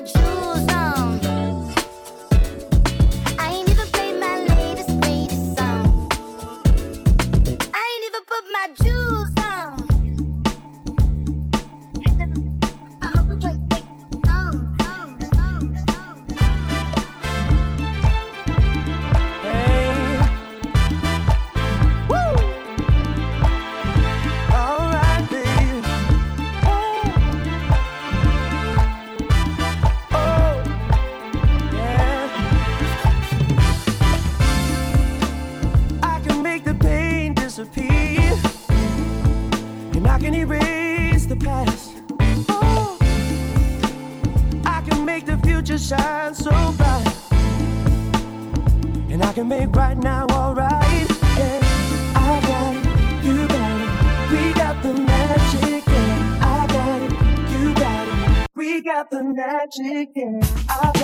my magic, yeah. I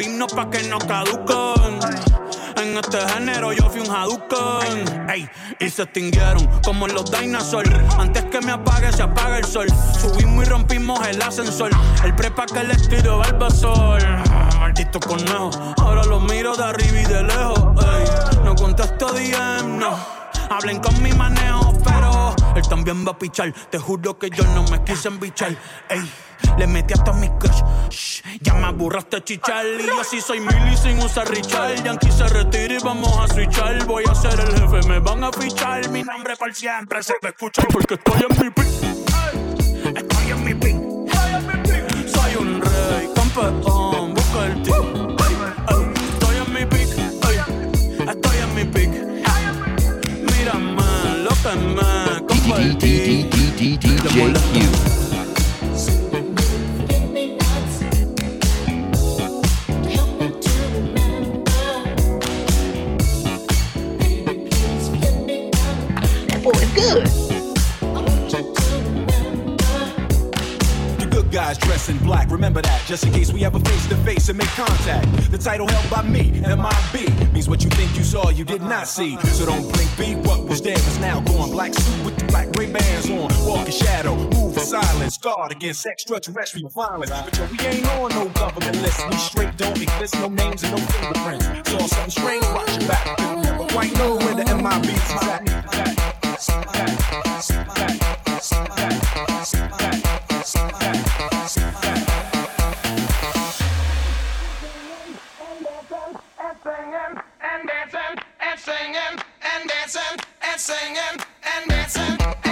himnos pa' que no caduquen. En este género yo fui un Hadouken Ey, y se extinguieron como los dinosaurs Antes que me apague se apaga el sol Subimos y rompimos el ascensor El prepa que les tiro Barbasol Maldito conejo Ahora lo miro de arriba y de lejos ey. No contesto DM, no Hablen con mi manejo, pero él también va a pichar. Te juro que yo no me quise embichar. Ey, le metí hasta mis crush. Ya me aburraste chichar. Y yo sí soy Milly sin usar Richard. Yankee se retira y vamos a switchar. Voy a ser el jefe, me van a fichar. Mi nombre por siempre se me escucha porque estoy en mi pick. Estoy en mi pick. Soy un rey, campeón, busca el. Ey, Estoy en mi pick. Estoy en mi pick. Mírame, lo que me convertí. Guys dress in black, remember that, just in case we ever face to face and make contact. The title held by me, MIB, means what you think you saw, you did not see. So don't blink, be what was dead is now gone. Black suit with the black gray bands on, walk in shadow, move in silence, guard against extraterrestrial violence. But yo, we ain't on no government list, we straight don't exist, no names and no fingerprints. Saw something strange, watch your back. Never quite know where the MIB is at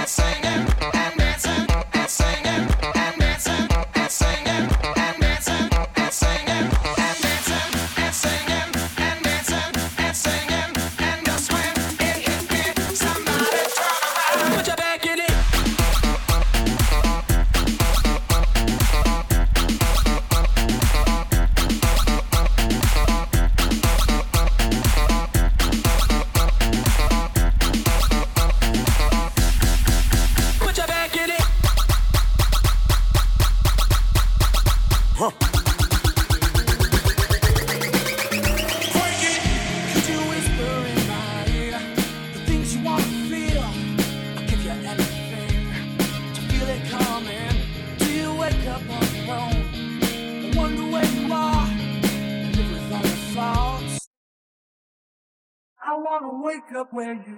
singing and dancing and singing and dancing. where you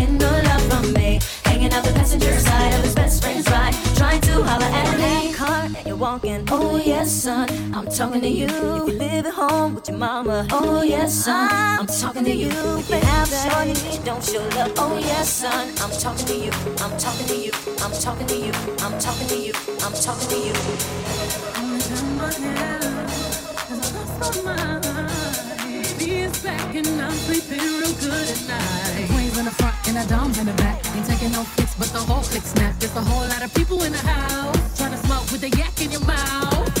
yes, son, I'm talking to you. You live at home with your mama, oh yes, son, I'm talking to you. You have all you don't show love, oh yes, son, I'm talking to you. I'm talking to you. I'm talking to you. I'm talking to you. I'm talking to you. I'm in my head, I lost my mind. Baby's back and I'm sleeping real good at night. Queens in the front and a dom in the back. Ain't taking no kicks, but the whole click snap. There's a whole lot of people in the house trying to smoke with a yak in your mouth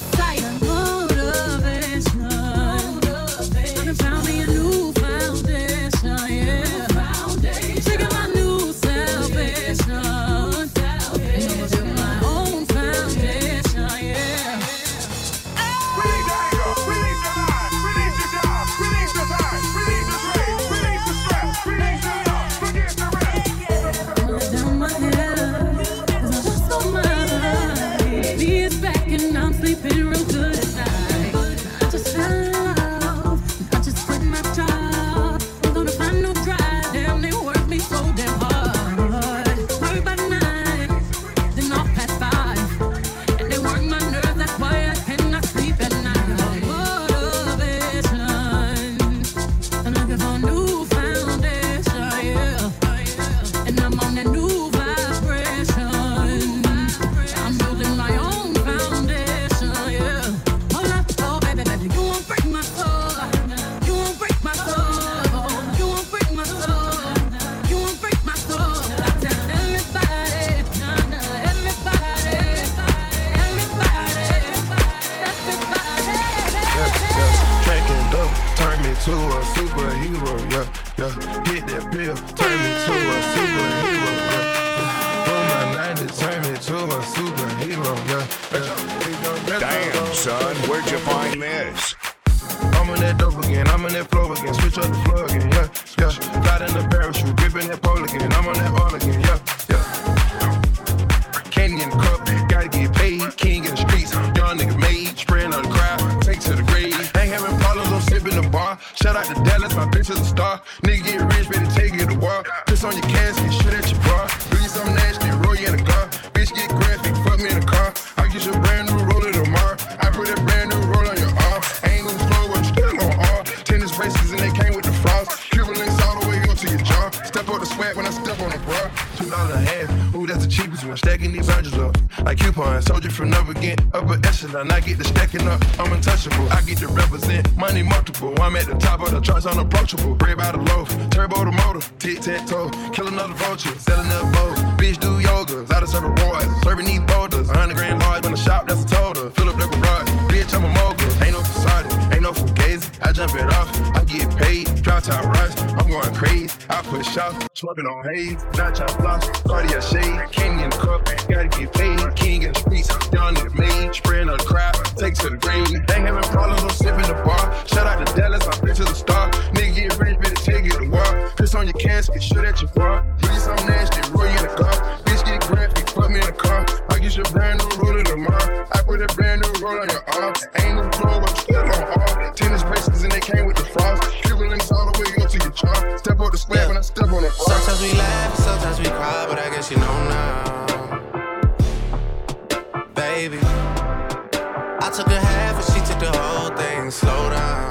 Now top rush, I'm going crazy. I put shots, smoking on haze. Now top floss, cardio shade. King in the cup, gotta get paid. King in the streets, down in the main. Spraying on the crowd, take to the grave. They having problems, I'm sipping the bar. Shout out to Dallas, my bitch is a star. Nigga get rich, bitch, take it to war. Piss on your casket, shoot at your bar. Really some nasty, roll you in the car. Bitch get graphic, put me in the car. I get your brand new roller tomorrow. I put a brand new roll on your arm. Ain't no blow I'm still on hard. Tennis braces and they came with uh, step up the square yeah. when I step on it. Sometimes we laugh, sometimes we cry, but I guess you know now. Baby, I took a half and she took the whole thing. Slow down.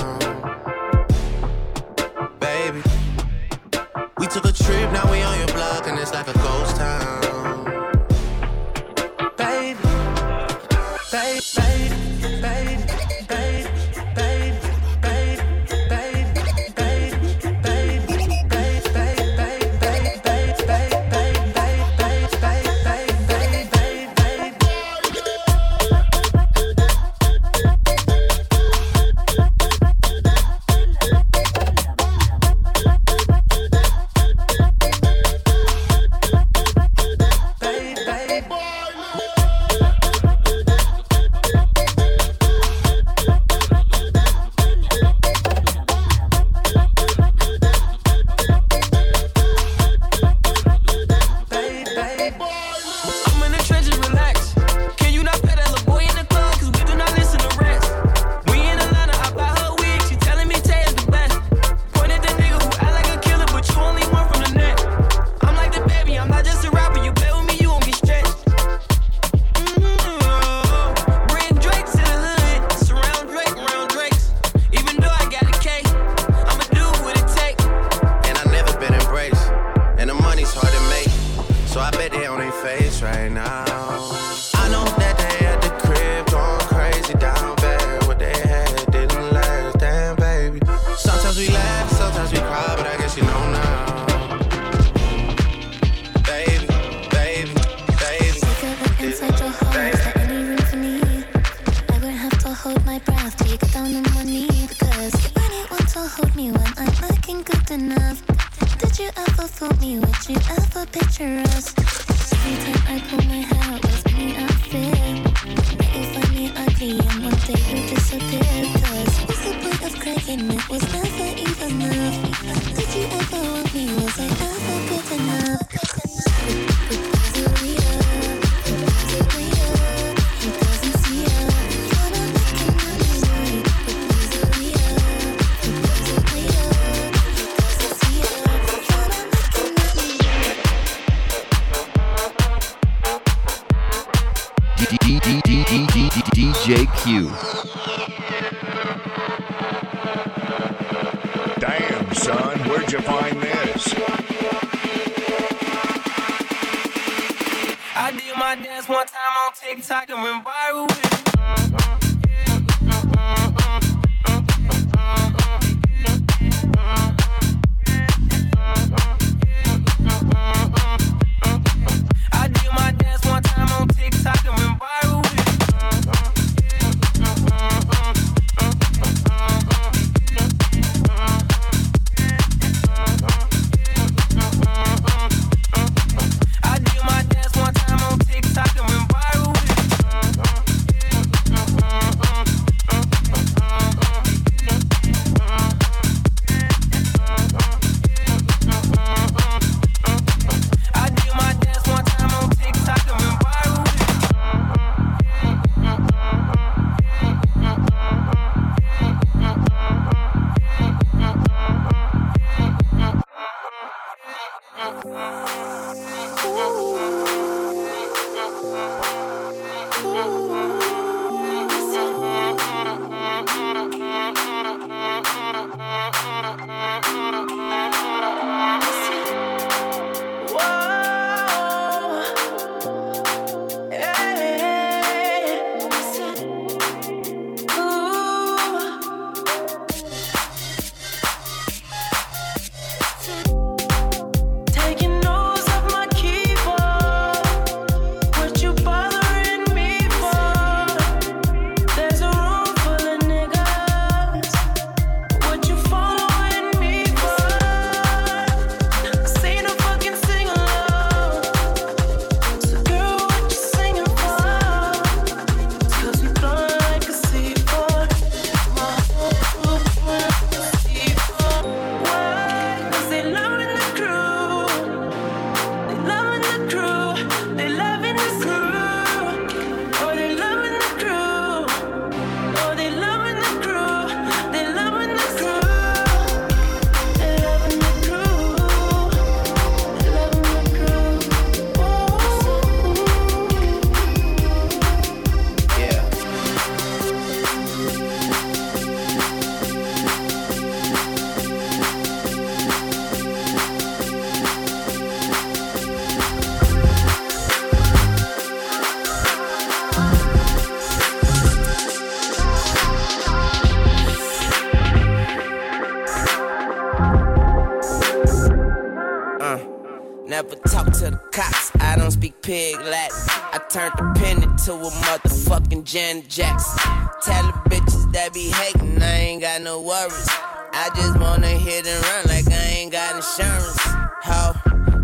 Jackson. Tell the bitches that be hating, I ain't got no worries. I just wanna hit and run like I ain't got insurance. Ho,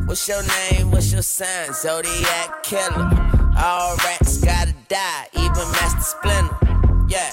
what's your name? What's your sign? Zodiac killer. All rats gotta die, even Master Splinter. Yeah.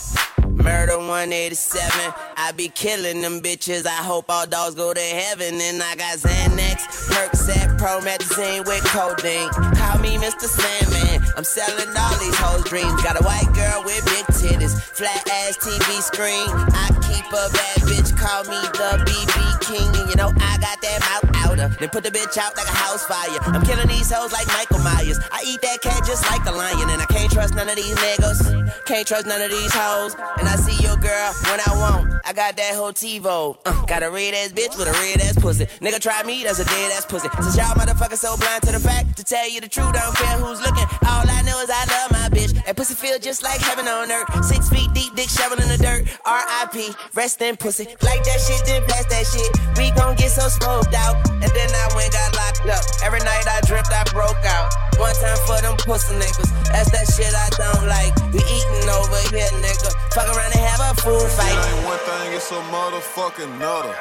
Murder 187. I be killing them bitches. I hope all dogs go to heaven. And I got Xanax, Percocet, Promethazine with codeine. Call me Mr. Sandman. I'm selling all these hoes' dreams. Got a white girl with big titties, flat ass TV screen. I keep a bad bitch. Call me the BB King. And you know I got that mouth outer. Then put the bitch out like a house fire. I'm killing these hoes like Michael Myers. I eat that cat just like a lion. And I can't trust none of these niggas. Can't trust none of these hoes. And I see your girl when I want. I got that whole TiVo. Uh, got a red ass bitch with a red ass pussy. Nigga try me, that's a dead ass pussy. Since y'all motherfuckers so blind to the fact, to tell you the truth, I don't care who's looking. All I know is I love my bitch. That pussy feel just like heaven on earth. Six feet deep, dick shoveling in the dirt. R.I.P. Rest in pussy. Like that shit, then pass that shit. We gon' get so smoked out. And then I went got locked up. Every night I dripped, I broke out. One time for them pussy niggas. That's that shit I don't like. We eating over here, nigga. Fuck around and have a food fight. It ain't one thing, it's a motherfucking nutter.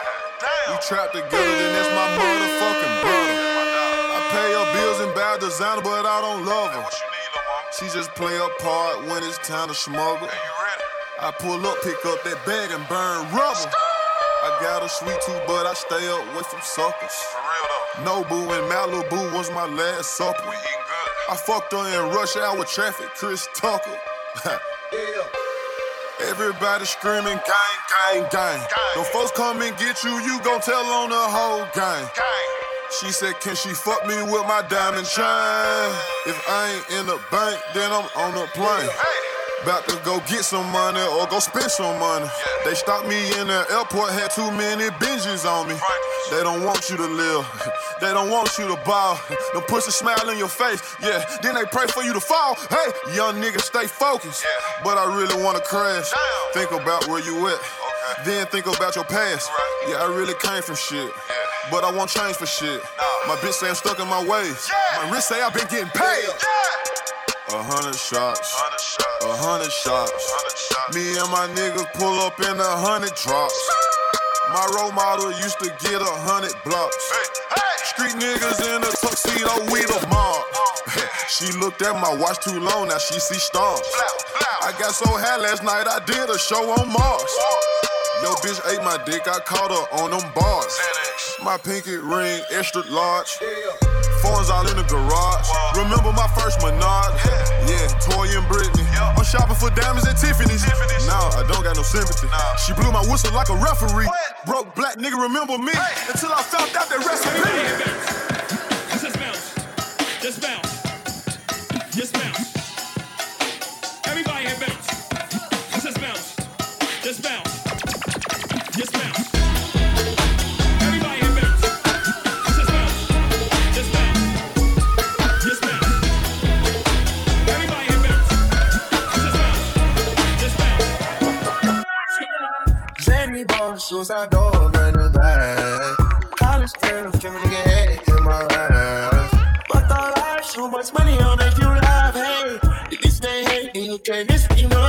We trapped together, then that's my motherfucking brother. I pay her bills and buy designer, but I don't love her. She just play a part when it's time to smuggle. I pull up, pick up that bag and burn rubber. I got a sweet tooth, but I stay away from suckers. Nobu and Malibu was my last supper. I fucked her in rush hour traffic, Chris Tucker. yeah. Everybody screaming, gang, gang, gang. The folks come and get you, you gon' tell on the whole gang. She said, can she fuck me with my diamond chain? If I ain't in the bank, then I'm on the plane. About to go get some money or go spend some money. They stopped me in the airport, had too many binges on me. They don't want you to live. They don't want you to ball. Them a smile in your face. Yeah, then they pray for you to fall. Hey, young nigga, stay focused. But I really wanna crash. Think about where you at. Then think about your past. Yeah, I really came from shit. But I won't change for shit. My bitch say I'm stuck in my ways. My wrist say I've been getting paid. A hundred shots, a hundred shots. Me and my niggas pull up in a hundred drops. My role model used to get a hundred blocks. Street niggas in a tuxedo, we the mob. she looked at my watch too long, now she see stars. I got so high last night, I did a show on Mars. Yo, bitch ate my dick, I caught her on them bars. My pinky ring, extra large. Phones all in the garage. Remember my first Menard? Yeah, Toy and Britney. I'm shopping for diamonds at Tiffany's. Nah, I don't got no sympathy. She blew my whistle like a referee. Broke black nigga, remember me? Until I found out that recipe. Suicide door, running back. College girl, give me nigga head in my eyes. But the life, so much money on it, you love, hey. If this ain't hate, you can miss me, no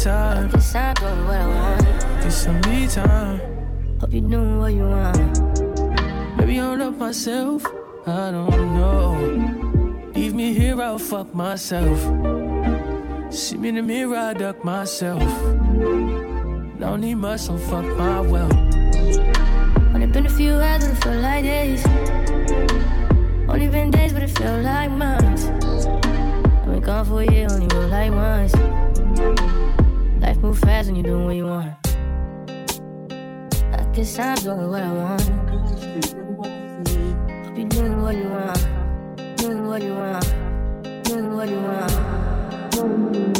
In the meantime, I'm doing what I want. it's some me time. Hope you're doing what you want. Maybe I love myself, I don't know. Leave me here, I'll fuck myself. See me in the mirror, I duck myself. Don't need much, so fuck my wealth. Only been a few hours, but it felt like days. Only been days, but it felt like months. I've been gone for a year, only moved like once. Life move fast when you're doing what you want. I guess I'm doing what I want. Hope you're doing what you want. Doing what you want. Doing what you want.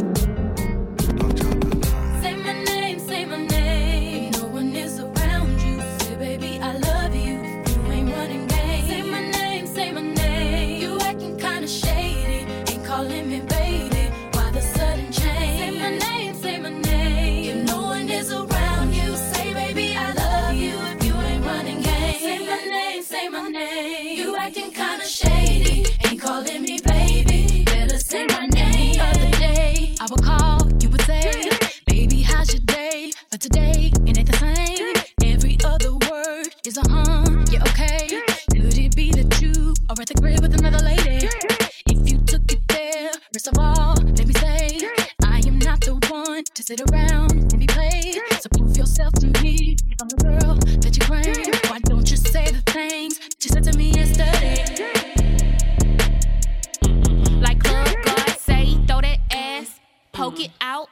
Today it ain't the same. Every other word is a huh, yeah okay. Could it be that you are at the crib with another lady? If you took it there, first of all, let me say, I am not the one to sit around and be played. So prove yourself to me. I'm the girl that you claim. Why don't you say the things that you said to me yesterday? Poke it out.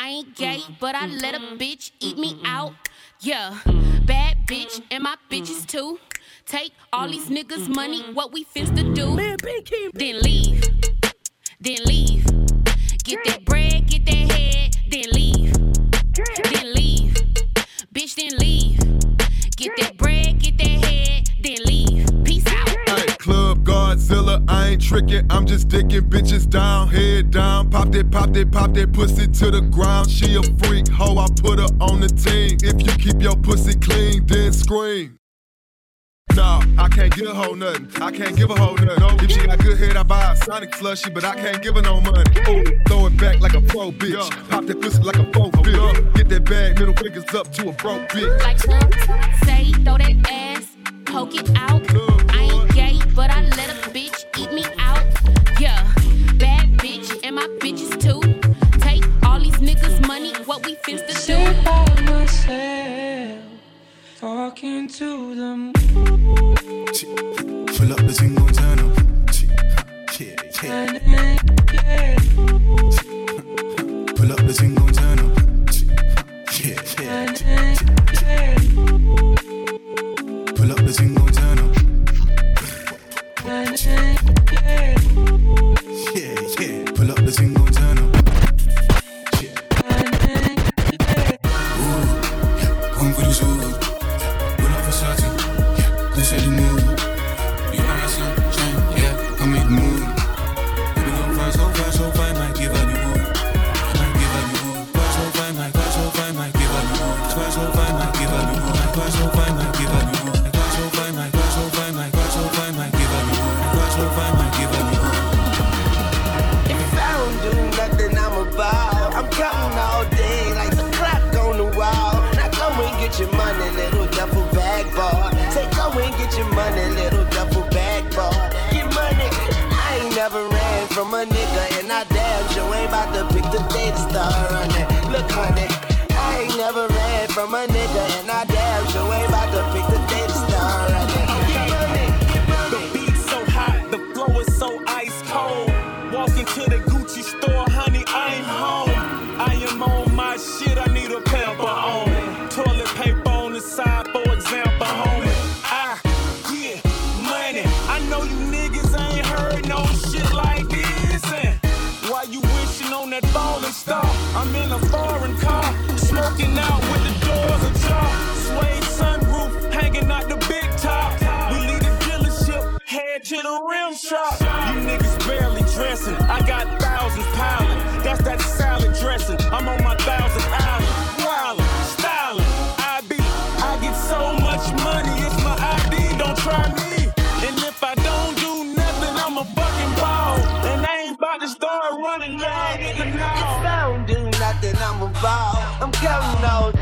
I ain't gay, but I let a bitch eat me out. Yeah, bad bitch, and my bitches too. Take all these niggas' money, what we finna do? Then leave, then leave. Get that bread, get that head, then leave, then leave. Bitch, then leave. Get that bread, Godzilla, I ain't tricking, I'm just dicking bitches down, head down. Pop that, pop that, pop that pussy to the ground. She a freak, hoe, I put her on the team. If you keep your pussy clean, then scream. No, I can't give a hoe nothing. I can't give a hoe nothing. No. If she got good head, I buy a Sonic slushy, but I can't give her no money. Ooh, throw it back like a pro bitch. Pop that pussy like a folk oh, bitch. Get that bag, middle fingers up to a broke bitch. Like Club say, throw that ass, poke it out. I ain't gay, but I bitches too. Take all these niggas' money, what we finna Sit do? by myself, talking to the moon. Pull up the thing gon' turn up. Yeah, yeah. Pull up the thing gon' turn up. Yeah, yeah. Pull up the thing gon' turn up. Yeah, yeah. Pull up the thing gon' turn up. Day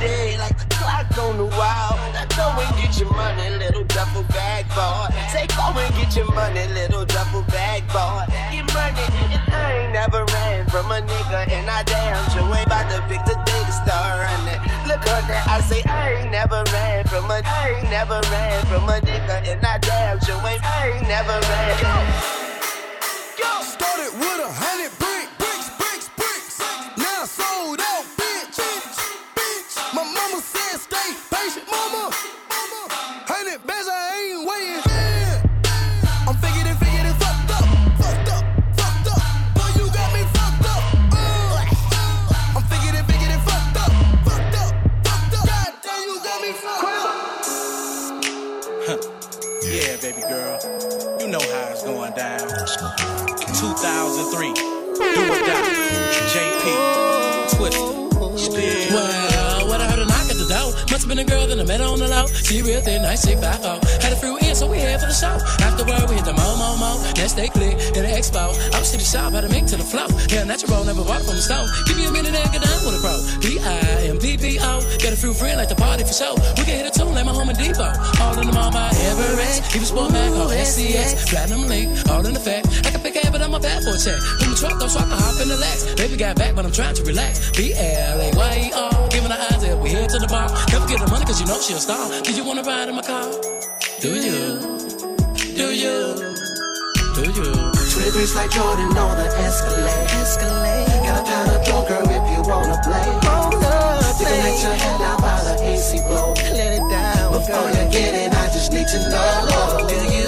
day like the clock on the wall. Now go and get your money, little duffel bag boy. Say go and get your money, little duffel bag boy. Get money, and I ain't never ran from a nigga, and I damn sure ain't about to pick the day to start running. Look on that, I say I ain't never ran from a, I ain't never ran from a nigga, and I damn sure ain't, I ain't never ran. Go, go. Started with a hundred a I met on the low. She real thin, nice, sick, back off. Had a few in, so we head for the show. Afterward, we hit the mo, mo, mo. Next day, click, in the expo. I was to the shop, had a mink to the flow. Yeah, natural, never bought from the stove. Give me a minute and get down with a pro. B-I-M-P-P-O. Got a few friends like the party for show. We can hit a tune like my home in Depot. All in the mall by Everest. Even Sport Mac or SCX. Platinum Link, all in the fact. I can pick a but I'm a bad boy check. From the truck, though, so I can hop in the Lex. Baby got back, but I'm trying to relax. B-L-A-Y-E-R. Giving her eyes we head to the bar. Never get the money, cause you know she a star. Do you wanna ride in my car? Do you? Do you? Do you? Triggers like Jordan on the Escalade. Escalade. Got a pound of dough, girl, if you wanna play. Wanna You can let your head out while the AC blow. Let it down. Before you get it, I just need to know. Do you?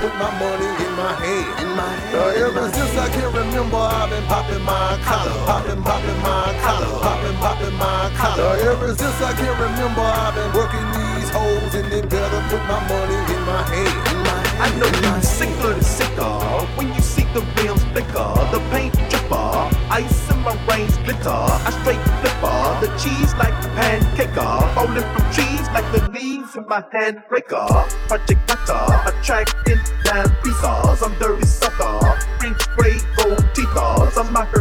Put my money in my hand. In my hand. Uh, ever since I can remember, I've been popping my collar, popping, popping my collar, popping, popping my collar. Uh, ever since I can remember, I've been working these hoes, and they better put my money in my hand. In my hand. I know you sicker than sicker when you see the rims thicker, the paint dripper, ice in my reins glitter. I straight flipper, the cheese like a pancaker, falling from trees like the leaves in my hand breaker. Project Butter, attracting down pieces. I'm dirty sucker, French spray gold teethers. I'm out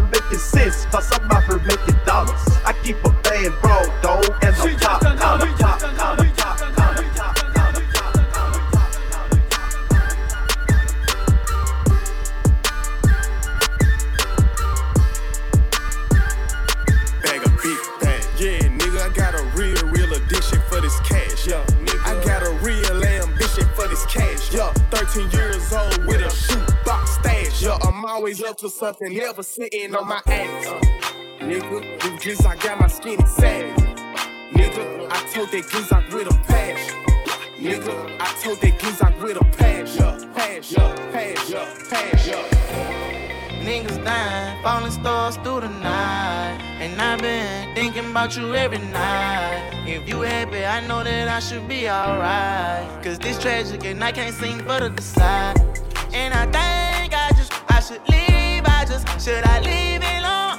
something, never sitting on my ass. Uh, nigga, with glizz, I got my skinny sack. Nigga, I told that glizz I with a passion. Nigga, I told that glizz I with a passion. Passion, passion, passion. niggas dying, falling stars through the night. And I've been thinking about you every night. If you happy, I know that I should be alright. Cause this tragic and I can't seem for to decide. And I think I just, I should leave. Should I leave it on?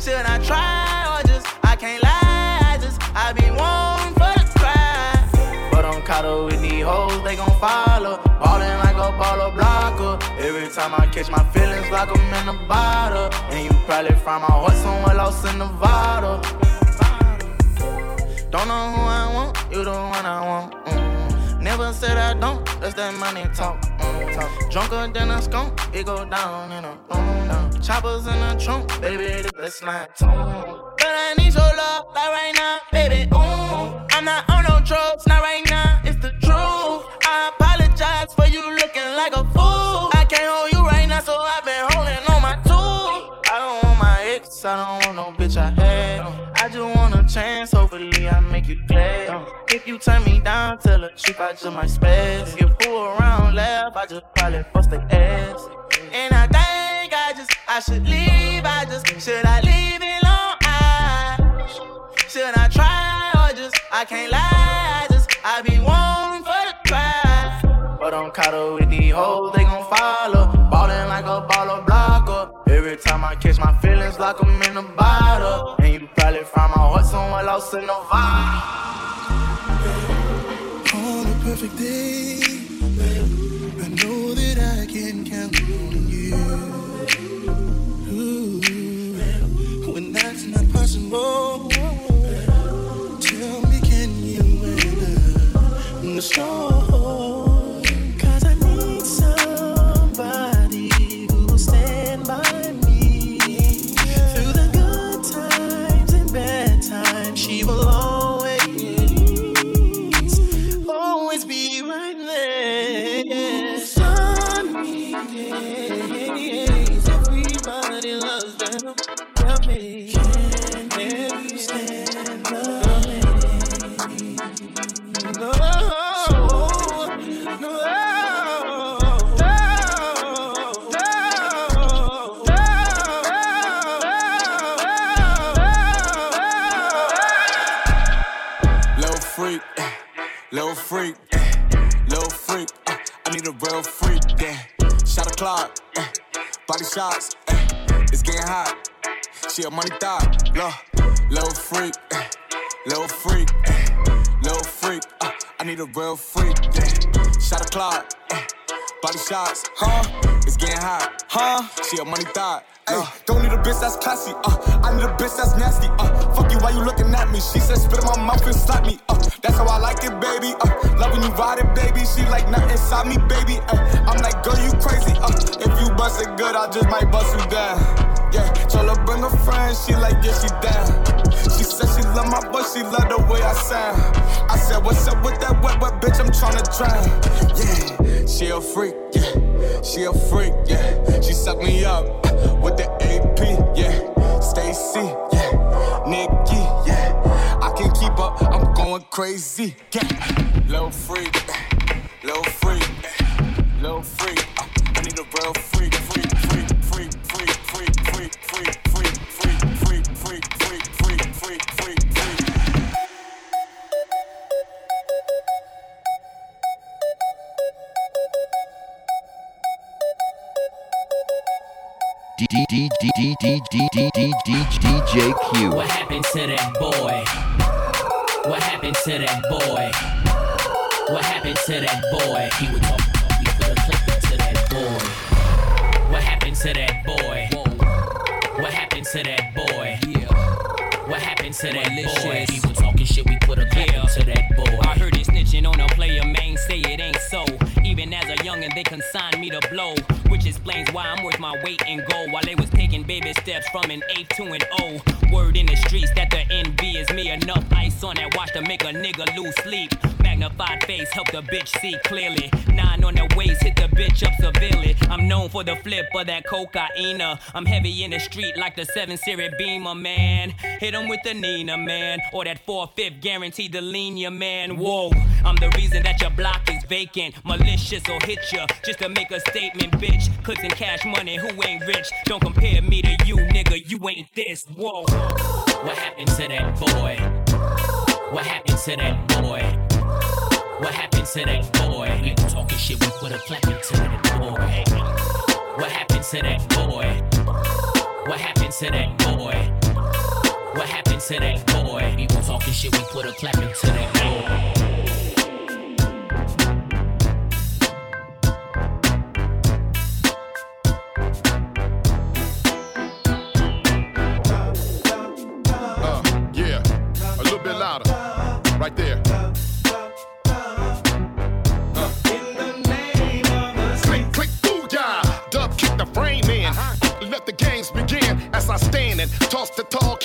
Should I try or just, I can't lie. I just, I be wanting for the cry. But I'm caught with these hoes, they gon' follow. Ballin' like a baller blocker. Every time I catch my feelings, like in a bottle. And you probably find my heart somewhere lost in Nevada. Don't know who I want, you the one I want. Never said I don't, that's that money talk. talk. Drunker than a skunk, it go down in a room. Choppers in the trunk, baby, let's not talk. But I need your love, like right now, baby. Ooh, I'm not on no drugs, not right now, it's the truth. I apologize for you looking like a fool. I can't hold you right now, so I've been holding on my tool. I don't want my ex, I don't want no bitch I chance, hopefully I make you glad. Oh. If you turn me down, tell the truth, I just might spaz. If you fool around laugh, I just probably bust their ass. And I think I just, I should leave, I just, should I leave it alone? I, should I try or just, I can't lie, I just, I be wanting for the cry. But I'm caught up with these hoes, they gon' follow. Ballin' like a baller blocker. Every time I catch my feelings, like I'm in a bottle. Probably find my heart somewhere lost in the vibe. on a perfect day. I know that I can count on you. Freak, yeah. She suck me up with the AP, yeah. Stacy, yeah. Nikki, yeah. I can keep up, I'm going crazy, yeah. Little freak, D D D D D D D DJ Q. What happened to that boy? What happened to that boy? What happened to that boy? He would talk, we put a clip into that boy. What happened to that boy? What happened to that boy? What happened to that boy? People talking shit, we put a clip into that boy. I heard they snitching on a player, man, say it ain't so. Even as a youngin', they consigned me to blow, which explains why I'm worth my weight in gold. While they was taking baby steps from an eighth to an O. Word in the streets that the envy is me. Enough ice on that watch to make a nigga lose sleep. Magnified face, help the bitch see clearly. Nine on the waist, hit the bitch up severely. I'm known for the flip of that cocaine. I'm heavy in the street like the 7 Series Beamer, man. Hit 'em with the Nina, man. Or that 4 5 guaranteed to lean your man. Whoa. I'm the reason that your block is vacant. Malicious or hit ya just to make a statement, bitch. Cooks and cash money, who ain't rich? Don't compare me to you, nigga. You ain't this. Whoa. What happened to that boy? What happened to that boy? What happened to that boy? People talking shit, we put a clap into that boy. What happened to that boy? What happened to that boy? What happened to that boy? People talking shit, we put a clap into that boy.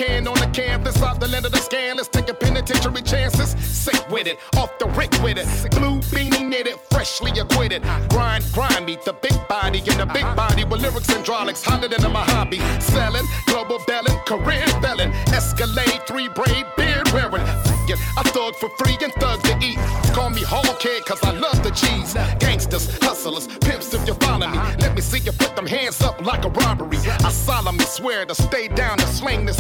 Can on the canvas of the land of the scan. Let's take a penitentiary chances. Sick with it, off the rick with it. Blue beanie knitted, freshly acquitted. Grind, grind me, the big body in the big body with lyrics and hydraulics hotter than a hobby. Selling, global belling, career felon. Escalade, three braid, beard wearing. I thug for free and thug to eat. Call me Hog Head cause I love the cheese. Gangsters, hustlers, pimps if you follow me. Let me see you put them hands up like a robbery. I solemnly swear to stay down and sling the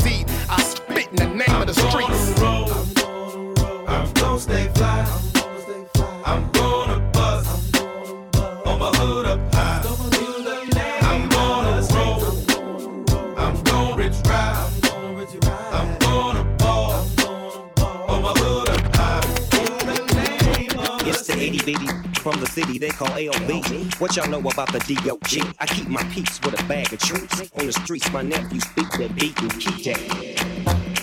What y'all know about the DOG? I keep my peace with a bag of troops. On the streets, my nephews speak that beat and keep that.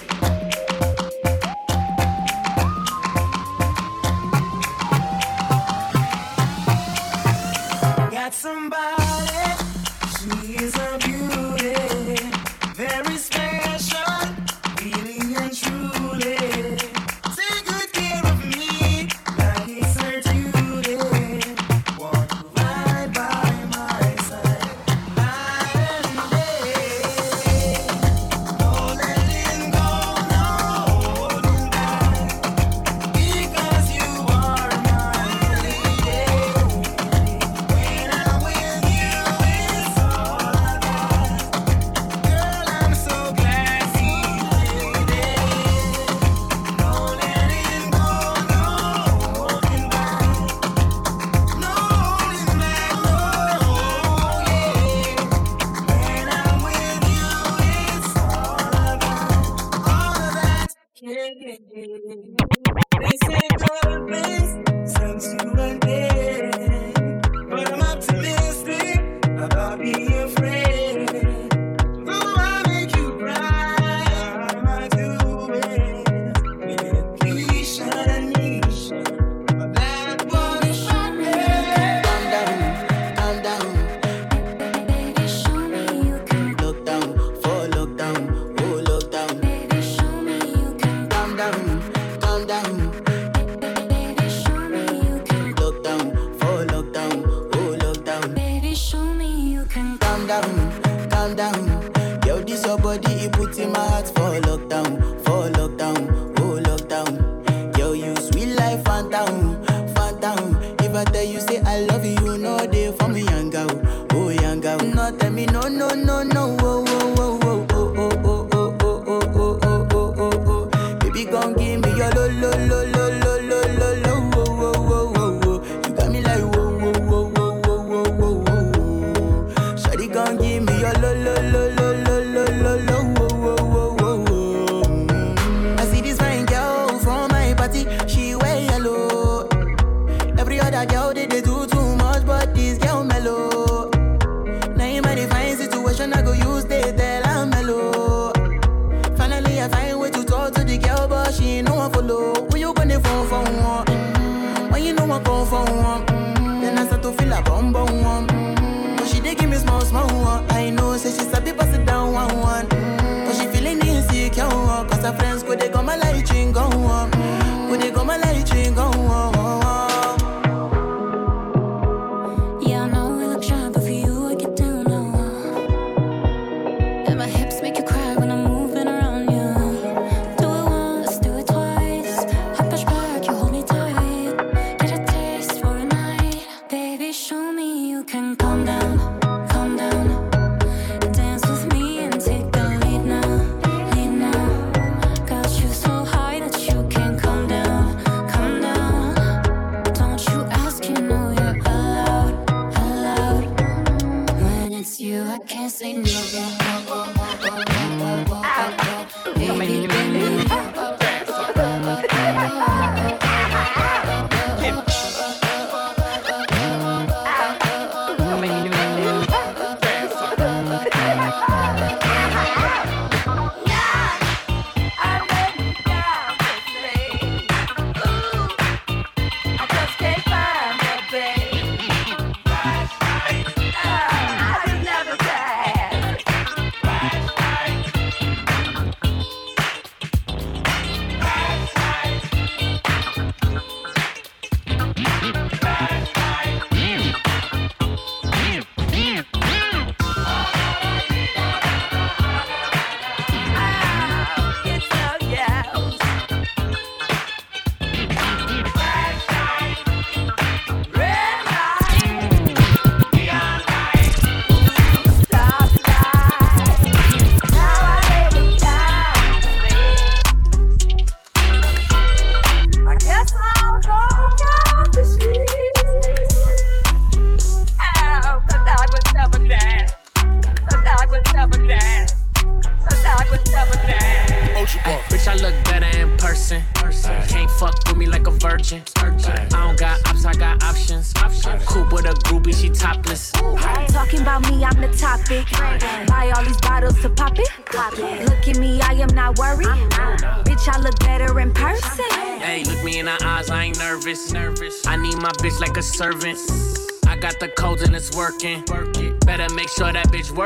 Tell me no no no no,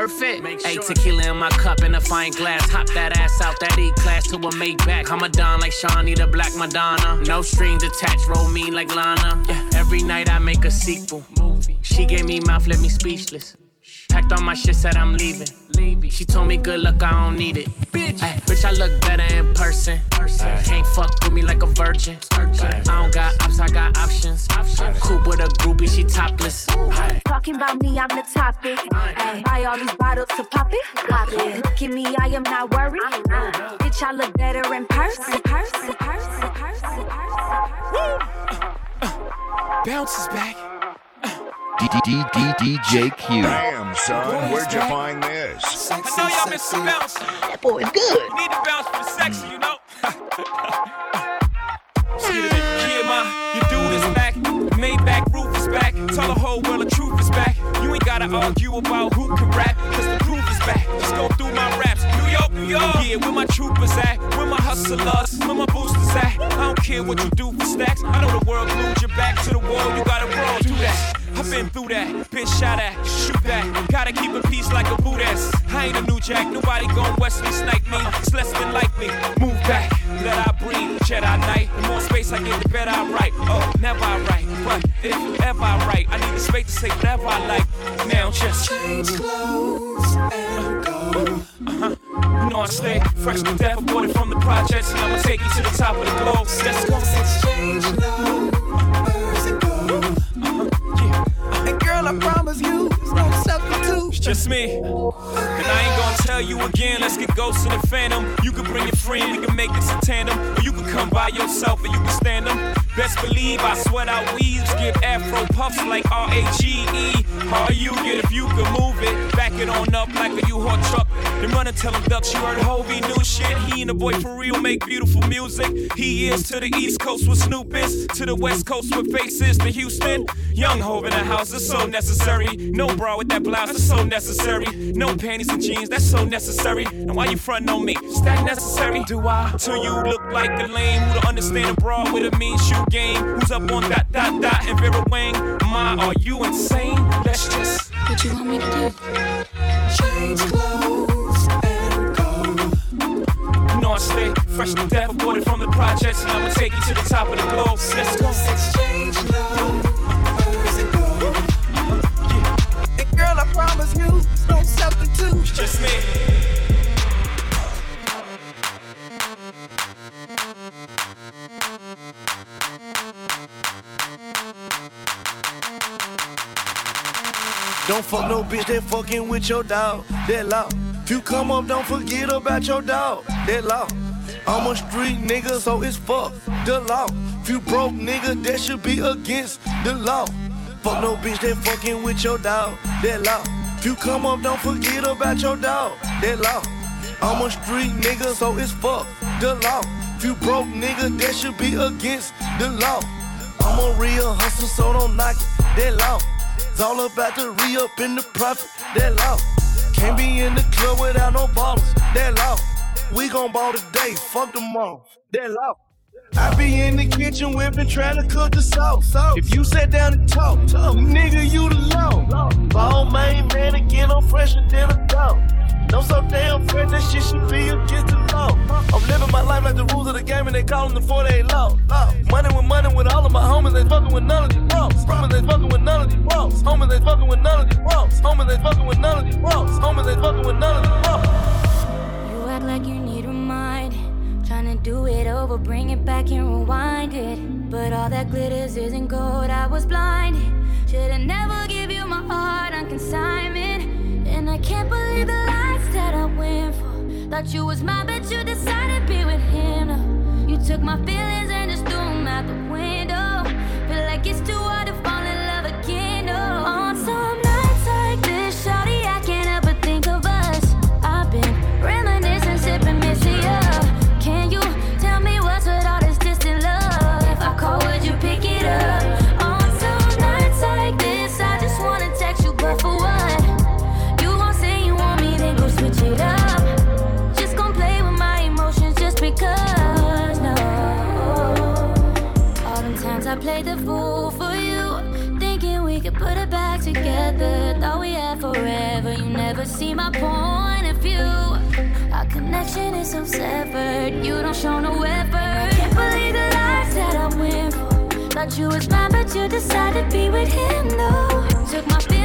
that bitch worth it. Hey, tequila in my cup in a fine glass. Hop that ass out that E class to a Maybach. I'm a don like Shawnee, the Black Madonna. No strings attached, roll me like Lana. Yeah. Every night I make a sequel. Movie. She gave me mouth, left me speechless. Packed all my shit, said I'm leaving. She told me good luck, I don't need it. Bitch, Ay, bitch, I look better in person. Can't fuck with me like a virgin. I don't got ops, I got options. Coupe with a groupie, she topless. Talking about me, I'm the topic. Ay, Buy all these bottles to pop it. Pop it. Look at me, I am not worried. Bitch, I look better in person. person, person, person, person. Bounce is back. DJ Q. Damn, son, where'd you find this? I know y'all miss the bounce. That boy good. Need to bounce for the sexy, you know. See the kid, ma, your dude is back. Maybach roof is back. Tell the whole world gotta argue about who can rap, cause the proof is back. Just go through my raps. New York, New York. Yeah, where my troopers at? Where my hustlers? Where my boosters at? I don't care what you do for stacks. I know the world glued your back to the wall. You gotta roll through that. I've been through that, been shot at, shoot that. Gotta keep a peace like a Buddhist. I ain't a new jack, nobody gon' Wesley snipe me. It's less than likely. Move back, let I breathe. Jedi Knight, the more space I get, the better I write. Oh, never I write, but if ever I write, I need the space to say whatever I like. Now just change clothes and go. Uh-huh. You know I stay fresh to death, aborted from the projects, and I'ma take you to the top of the globe. Let's go. Exchange numbers and go. And girl, I promise you, it's no. It's just me. And I ain't gonna tell you again, let's get ghosts in the phantom. You can bring your friend, we can make this a tandem. Or you can come by yourself and you can stand them. Best believe I sweat out weaves, give afro puffs like R-A-G-E. How you get if you can move it? Back it on up like a U-Haul truck. Then run and tell them ducks you heard Hovey new shit. He and the boy for real make beautiful music. He is to the East Coast with Snoop is, to the West Coast with faces to Houston. Young Hov in the house, is so necessary. No bra with that blouse, is so necessary. No panties and jeans, that's so necessary. And why you frontin' on me? Is that necessary? Do I? Till you look like a lame who don't understand a bra with a mean shoe game. Who's up on that, dot, dot, and Vera Wang? Ma, are you insane? Let's just. What you want me to do? Change clothes go. You know I stay fresh to death, aborted from the projects, and I'ma take you to the top of the globe. Let's go. Exchange numbers and go. And girl, I promise you, it's no substitute. It's just me. Don't fuck no bitch that fucking with your dog. That law. If you come up, don't forget about your dog. That law. I'm a street nigga, so it's fuck the law. You broke nigga, that should be against the law. Fuck no bitch that fucking with your dog. That law. If you come up, don't forget about your dog. That law. I'm a street nigga, so it's fuck the law. If you broke nigga, that should be against the law. I'm a real hustler, so don't knock it. That law. It's all about the re up in the profit. That law. Can't be in the club without no ballers. That law. We gon' ball today, fuck tomorrow. That law. I be in the kitchen whipping, trying to cook the sauce. If you sat down and talk, talk nigga, you the law. Ball main man again, I'm fresher than a dog. I'm so damn fresh, that shit should be against the law. I'm living my life like the rules of the game, and they call them the 48 law. law. Money with money with all of my homies, they fucking with none of these bros. Homies, they fucking with none of these bros. Homies, they fucking with none of these bros. Homies, they fucking with none of these bros. Homies, they fucking with none of these bros. Act like you need reminding. Trying to do it over, bring it back and rewind it. But all that glitters isn't gold, I was blinded. Should've never give you my heart on consignment. And I can't believe the lies that I went for. Thought you was mine, but you decided to be with him. No, you took my feelings and just threw them out the window. Feel like it's too forever. You never see my point of view. Our connection is so severed. You don't show no effort. I can't believe the lies that I went for. Thought you was mine, but you decided to be with him, though. Took my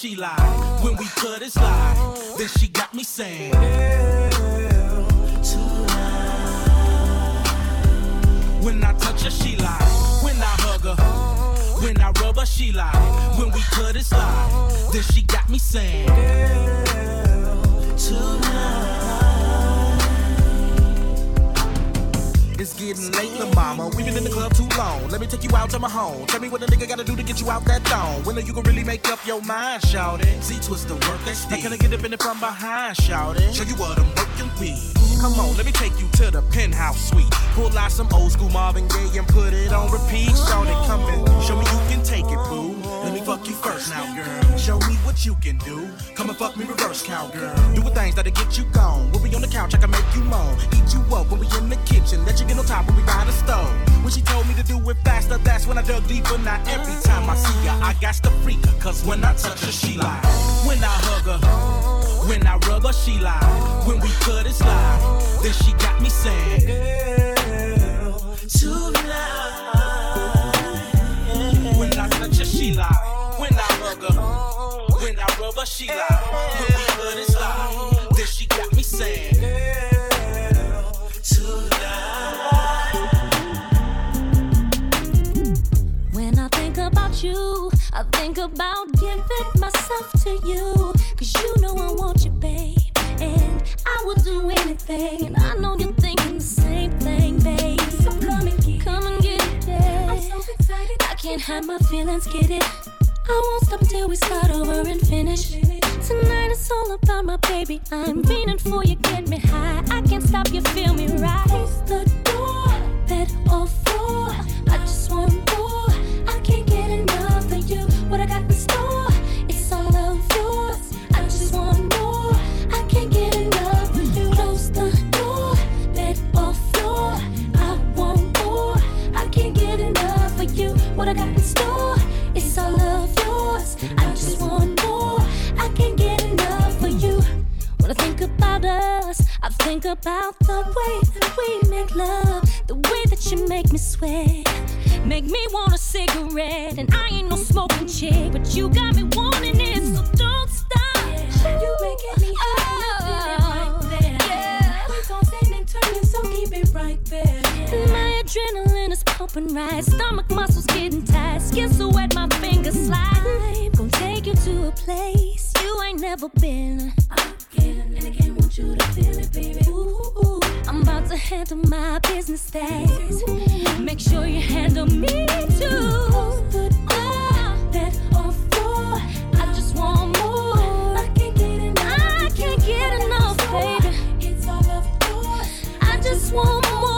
she lie. When we cut it slide, then she got me saying. When I touch her, she lie. When I hug her, when I rub her, she lie. When we cut it slide, then she got me saying. It's getting late, the mama. We've been in the club too long. Let me take you out to my home. Tell me what a nigga gotta do to get you out that thong. When are you gonna really make up your mind, shout it? See, twist the work that's Now can I get up in it from behind, shout it? Show you what I'm working with. Come on, let me take you to the penthouse suite. Pull out some old school Marvin Gaye and put it on repeat. Shout it, come in. Show me you can take it, boo. Let me fuck you first now, girl. Show me what you can do. Come and fuck me reverse cowgirl. Do a things that'll get you gone. We'll be on the couch, I can make you moan. Eat you up when we in the kitchen. Let you get on top when we by the stove. When she told me to do it faster, that's when I dug deeper. Now every time I see her, I got to freak her. Cause when I touch her, she lie. When I hug her, when I rub her, she lie. When we cut it slide, then she got me saying, Girl, tonight. When I touch her, she lie. When I hug her, when I rub her, she lie. When we cut it slide, then she got me saying, Girl, tonight. When I think about you, I think about giving myself to you. Cause you know I want do anything. And I know you're thinking the same thing, babe. So come and get Come and get it. I'm so excited. I can't hide my feelings, get it. I won't stop till we start over and finish. Tonight it's all about my baby. I'm fiending for you, get me high. I can't stop you, feel me right. About the way that we make love, the way that you make me sweat, make me want a cigarette. And I ain't no smoking chick, but you got me wanting it, so don't stop. You making me high, yeah. We tossing and turning, so keep it right there. My adrenaline is pumping right, stomach muscles getting tight, skin so wet, my fingers slide. I'm gonna take you to a place you ain't never been. Again and again, want you to feel it, baby. To handle my business days. Make sure you handle me too. Bed or floor, I just want more.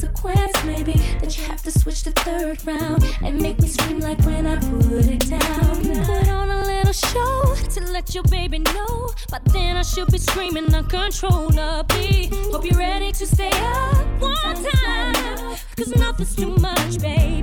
Consequence may be that you have to switch the third round and make me scream like when I put it down. Put on a little show to let your baby know. But then I should be screaming uncontrollably. Hope you're ready to stay up one time. Cause nothing's too much, baby.